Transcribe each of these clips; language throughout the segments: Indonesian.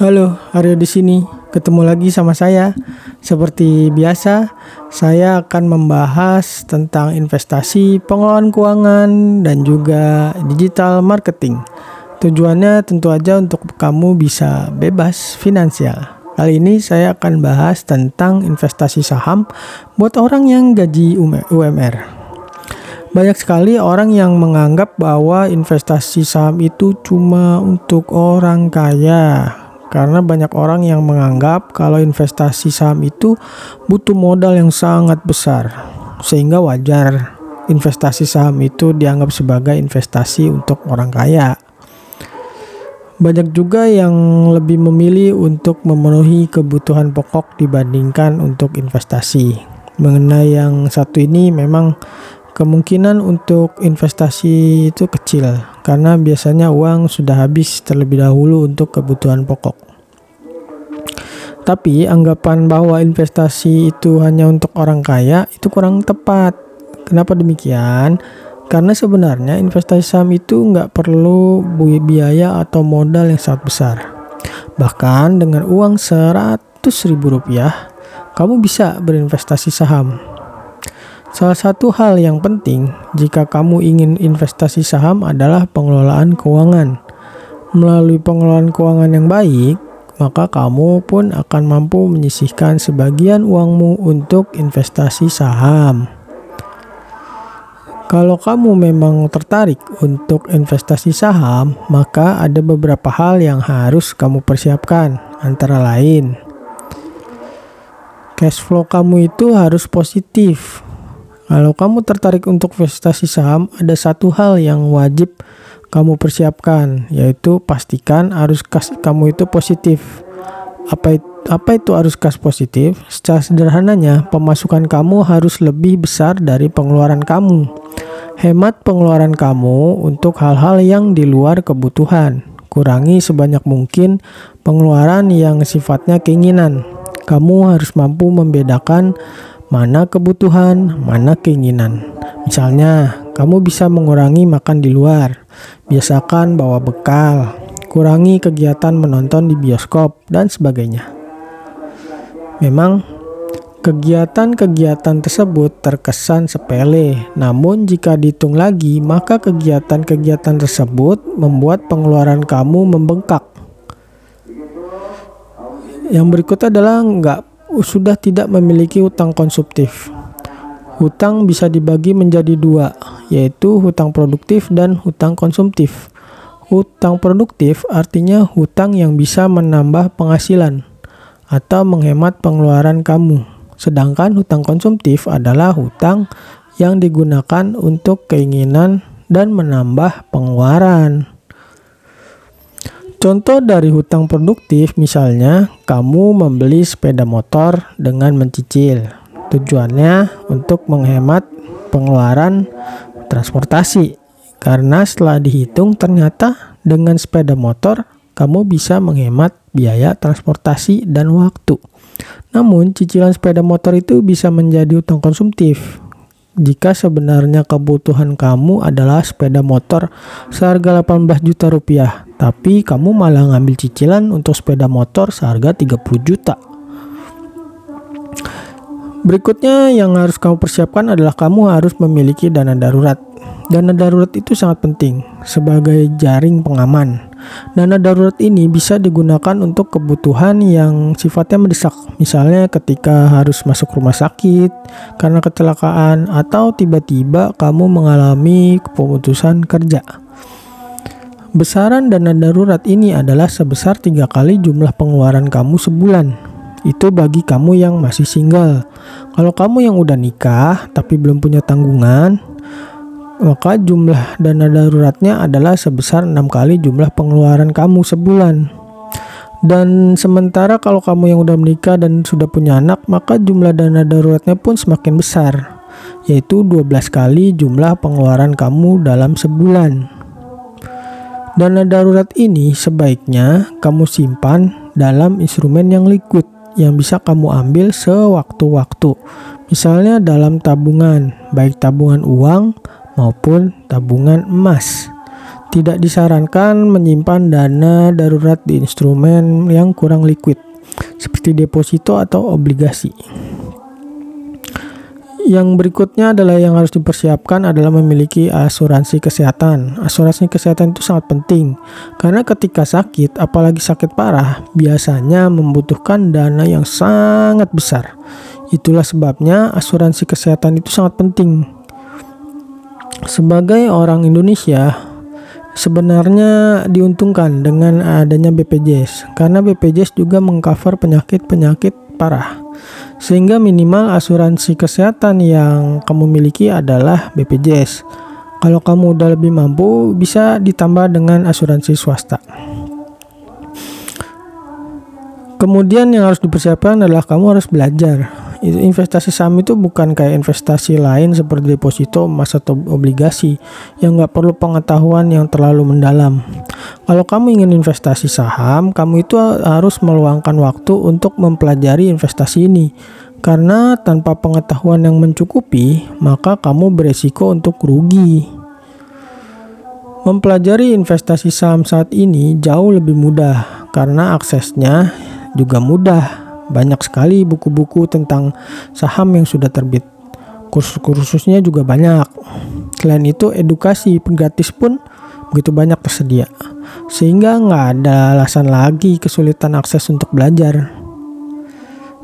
Halo, Aryo di sini. Ketemu lagi sama saya. Seperti biasa, saya akan membahas tentang investasi, pengelolaan keuangan, dan juga digital marketing. Tujuannya tentu aja untuk kamu bisa bebas finansial. Kali ini saya akan bahas tentang investasi saham buat orang yang gaji UMR. Banyak sekali orang yang menganggap bahwa investasi saham itu cuma untuk orang kaya. Karena banyak orang yang menganggap kalau investasi saham itu butuh modal yang sangat besar. Sehingga wajar investasi saham itu dianggap sebagai investasi untuk orang kaya. Banyak juga yang lebih memilih untuk memenuhi kebutuhan pokok dibandingkan untuk investasi. Mengenai yang satu ini memang Kemungkinan untuk investasi itu kecil karena biasanya uang sudah habis terlebih dahulu untuk kebutuhan pokok. Tapi anggapan bahwa investasi itu hanya untuk orang kaya itu kurang tepat. Kenapa demikian? Karena sebenarnya investasi saham itu nggak perlu biaya atau modal yang sangat besar. Bahkan dengan uang 100 ribu rupiah, kamu bisa berinvestasi saham Salah satu hal yang penting jika kamu ingin investasi saham adalah pengelolaan keuangan. Melalui pengelolaan keuangan yang baik, maka kamu pun akan mampu menyisihkan sebagian uangmu untuk investasi saham. Kalau kamu memang tertarik untuk investasi saham, maka ada beberapa hal yang harus kamu persiapkan, antara lain cash flow kamu itu harus positif kalau kamu tertarik untuk investasi saham, ada satu hal yang wajib kamu persiapkan, yaitu pastikan arus kas kamu itu positif. Apa itu, apa itu arus kas positif? Secara sederhananya, pemasukan kamu harus lebih besar dari pengeluaran kamu. Hemat pengeluaran kamu untuk hal-hal yang di luar kebutuhan. Kurangi sebanyak mungkin pengeluaran yang sifatnya keinginan. Kamu harus mampu membedakan mana kebutuhan, mana keinginan. Misalnya, kamu bisa mengurangi makan di luar, biasakan bawa bekal, kurangi kegiatan menonton di bioskop, dan sebagainya. Memang, kegiatan-kegiatan tersebut terkesan sepele, namun jika dihitung lagi, maka kegiatan-kegiatan tersebut membuat pengeluaran kamu membengkak. Yang berikut adalah nggak sudah tidak memiliki hutang konsumtif. Hutang bisa dibagi menjadi dua, yaitu hutang produktif dan hutang konsumtif. Hutang produktif artinya hutang yang bisa menambah penghasilan atau menghemat pengeluaran kamu. Sedangkan hutang konsumtif adalah hutang yang digunakan untuk keinginan dan menambah pengeluaran. Contoh dari hutang produktif misalnya kamu membeli sepeda motor dengan mencicil. Tujuannya untuk menghemat pengeluaran transportasi. Karena setelah dihitung ternyata dengan sepeda motor kamu bisa menghemat biaya transportasi dan waktu. Namun cicilan sepeda motor itu bisa menjadi hutang konsumtif jika sebenarnya kebutuhan kamu adalah sepeda motor seharga 18 juta rupiah, tapi kamu malah ngambil cicilan untuk sepeda motor seharga 30 juta. Berikutnya yang harus kamu persiapkan adalah kamu harus memiliki dana darurat. Dana darurat itu sangat penting sebagai jaring pengaman. Dana darurat ini bisa digunakan untuk kebutuhan yang sifatnya mendesak, misalnya ketika harus masuk rumah sakit karena kecelakaan atau tiba-tiba kamu mengalami keputusan kerja. Besaran dana darurat ini adalah sebesar tiga kali jumlah pengeluaran kamu sebulan itu bagi kamu yang masih single. Kalau kamu yang udah nikah tapi belum punya tanggungan, maka jumlah dana daruratnya adalah sebesar enam kali jumlah pengeluaran kamu sebulan. Dan sementara kalau kamu yang udah menikah dan sudah punya anak, maka jumlah dana daruratnya pun semakin besar, yaitu 12 kali jumlah pengeluaran kamu dalam sebulan. Dana darurat ini sebaiknya kamu simpan dalam instrumen yang liquid yang bisa kamu ambil sewaktu-waktu. Misalnya dalam tabungan, baik tabungan uang maupun tabungan emas. Tidak disarankan menyimpan dana darurat di instrumen yang kurang liquid, seperti deposito atau obligasi. Yang berikutnya adalah yang harus dipersiapkan adalah memiliki asuransi kesehatan. Asuransi kesehatan itu sangat penting karena ketika sakit, apalagi sakit parah, biasanya membutuhkan dana yang sangat besar. Itulah sebabnya asuransi kesehatan itu sangat penting. Sebagai orang Indonesia, sebenarnya diuntungkan dengan adanya BPJS karena BPJS juga mengcover penyakit-penyakit parah. Sehingga minimal asuransi kesehatan yang kamu miliki adalah BPJS. Kalau kamu udah lebih mampu, bisa ditambah dengan asuransi swasta. Kemudian yang harus dipersiapkan adalah kamu harus belajar investasi saham itu bukan kayak investasi lain seperti deposito emas atau obligasi yang nggak perlu pengetahuan yang terlalu mendalam. Kalau kamu ingin investasi saham, kamu itu harus meluangkan waktu untuk mempelajari investasi ini. Karena tanpa pengetahuan yang mencukupi, maka kamu beresiko untuk rugi. Mempelajari investasi saham saat ini jauh lebih mudah karena aksesnya juga mudah banyak sekali buku-buku tentang saham yang sudah terbit. Kursus-kursusnya juga banyak. Selain itu, edukasi gratis pun begitu banyak tersedia. Sehingga nggak ada alasan lagi kesulitan akses untuk belajar.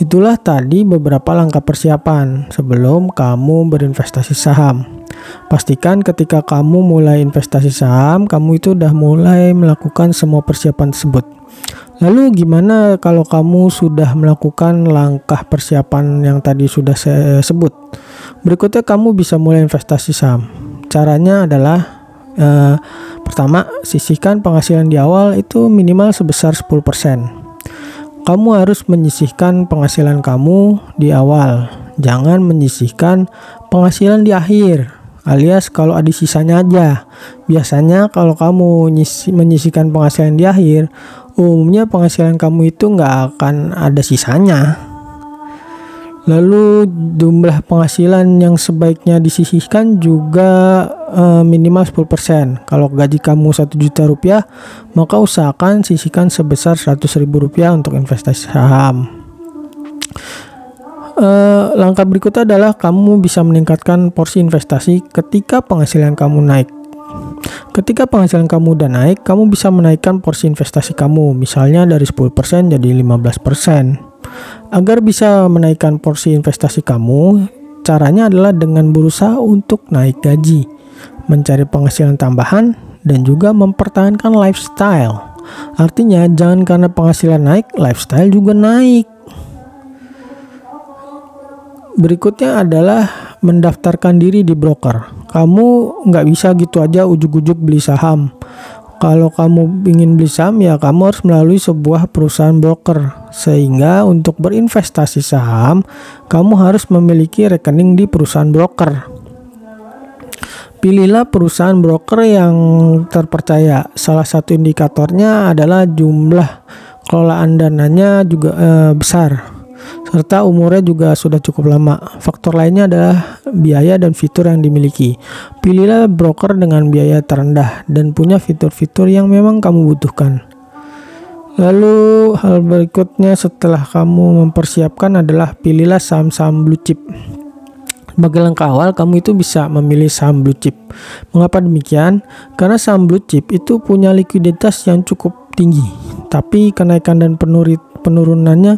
Itulah tadi beberapa langkah persiapan sebelum kamu berinvestasi saham. Pastikan ketika kamu mulai investasi saham, kamu itu udah mulai melakukan semua persiapan tersebut. Lalu gimana kalau kamu sudah melakukan langkah persiapan yang tadi sudah saya sebut? Berikutnya kamu bisa mulai investasi saham. Caranya adalah eh, pertama, sisihkan penghasilan di awal itu minimal sebesar 10%. Kamu harus menyisihkan penghasilan kamu di awal. Jangan menyisihkan penghasilan di akhir alias kalau ada sisanya aja. Biasanya kalau kamu menyisihkan penghasilan di akhir, umumnya penghasilan kamu itu nggak akan ada sisanya. Lalu jumlah penghasilan yang sebaiknya disisihkan juga e, minimal 10%. Kalau gaji kamu 1 juta rupiah, maka usahakan sisihkan sebesar 100 ribu rupiah untuk investasi saham. E, langkah berikutnya adalah kamu bisa meningkatkan porsi investasi ketika penghasilan kamu naik. Ketika penghasilan kamu udah naik, kamu bisa menaikkan porsi investasi kamu, misalnya dari 10% jadi 15%. Agar bisa menaikkan porsi investasi kamu, caranya adalah dengan berusaha untuk naik gaji, mencari penghasilan tambahan, dan juga mempertahankan lifestyle. Artinya, jangan karena penghasilan naik, lifestyle juga naik. Berikutnya adalah mendaftarkan diri di broker kamu nggak bisa gitu aja ujuk-ujuk beli saham. Kalau kamu ingin beli saham ya kamu harus melalui sebuah perusahaan broker. Sehingga untuk berinvestasi saham, kamu harus memiliki rekening di perusahaan broker. Pilihlah perusahaan broker yang terpercaya. Salah satu indikatornya adalah jumlah kelolaan dananya juga eh, besar serta umurnya juga sudah cukup lama. Faktor lainnya adalah biaya dan fitur yang dimiliki. Pilihlah broker dengan biaya terendah dan punya fitur-fitur yang memang kamu butuhkan. Lalu hal berikutnya setelah kamu mempersiapkan adalah pilihlah saham-saham blue chip. Sebagai langkah awal, kamu itu bisa memilih saham blue chip. Mengapa demikian? Karena saham blue chip itu punya likuiditas yang cukup tinggi, tapi kenaikan dan penurunannya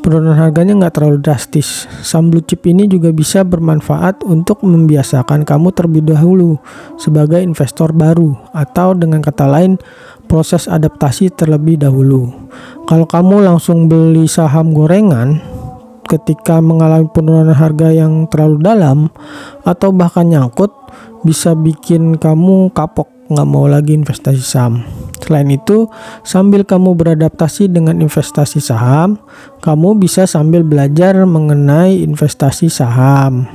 penurunan harganya nggak terlalu drastis. Saham blue chip ini juga bisa bermanfaat untuk membiasakan kamu terlebih dahulu sebagai investor baru atau dengan kata lain proses adaptasi terlebih dahulu. Kalau kamu langsung beli saham gorengan ketika mengalami penurunan harga yang terlalu dalam atau bahkan nyangkut bisa bikin kamu kapok nggak mau lagi investasi saham. Selain itu, sambil kamu beradaptasi dengan investasi saham, kamu bisa sambil belajar mengenai investasi saham.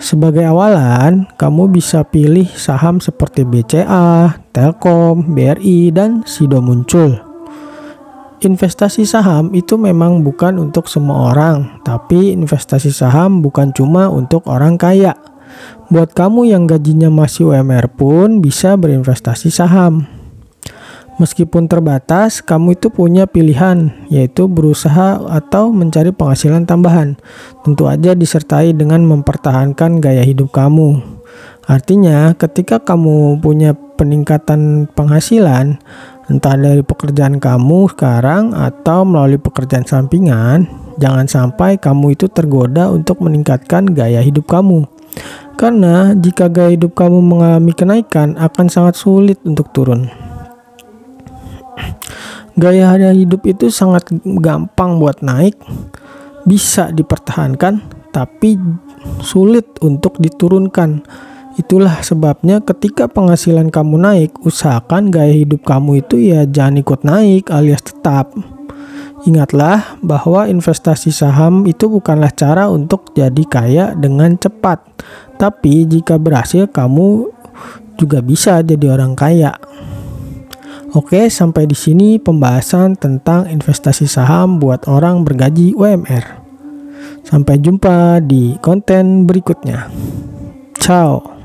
Sebagai awalan, kamu bisa pilih saham seperti BCA, Telkom, BRI, dan Sido muncul. Investasi saham itu memang bukan untuk semua orang, tapi investasi saham bukan cuma untuk orang kaya Buat kamu yang gajinya masih UMR pun bisa berinvestasi saham. Meskipun terbatas, kamu itu punya pilihan, yaitu berusaha atau mencari penghasilan tambahan. Tentu aja disertai dengan mempertahankan gaya hidup kamu. Artinya, ketika kamu punya peningkatan penghasilan, entah dari pekerjaan kamu sekarang atau melalui pekerjaan sampingan, jangan sampai kamu itu tergoda untuk meningkatkan gaya hidup kamu. Karena jika gaya hidup kamu mengalami kenaikan, akan sangat sulit untuk turun. Gaya hidup itu sangat gampang buat naik, bisa dipertahankan, tapi sulit untuk diturunkan. Itulah sebabnya ketika penghasilan kamu naik, usahakan gaya hidup kamu itu ya jangan ikut naik alias tetap. Ingatlah bahwa investasi saham itu bukanlah cara untuk jadi kaya dengan cepat. Tapi jika berhasil kamu juga bisa jadi orang kaya. Oke, sampai di sini pembahasan tentang investasi saham buat orang bergaji UMR. Sampai jumpa di konten berikutnya. Ciao.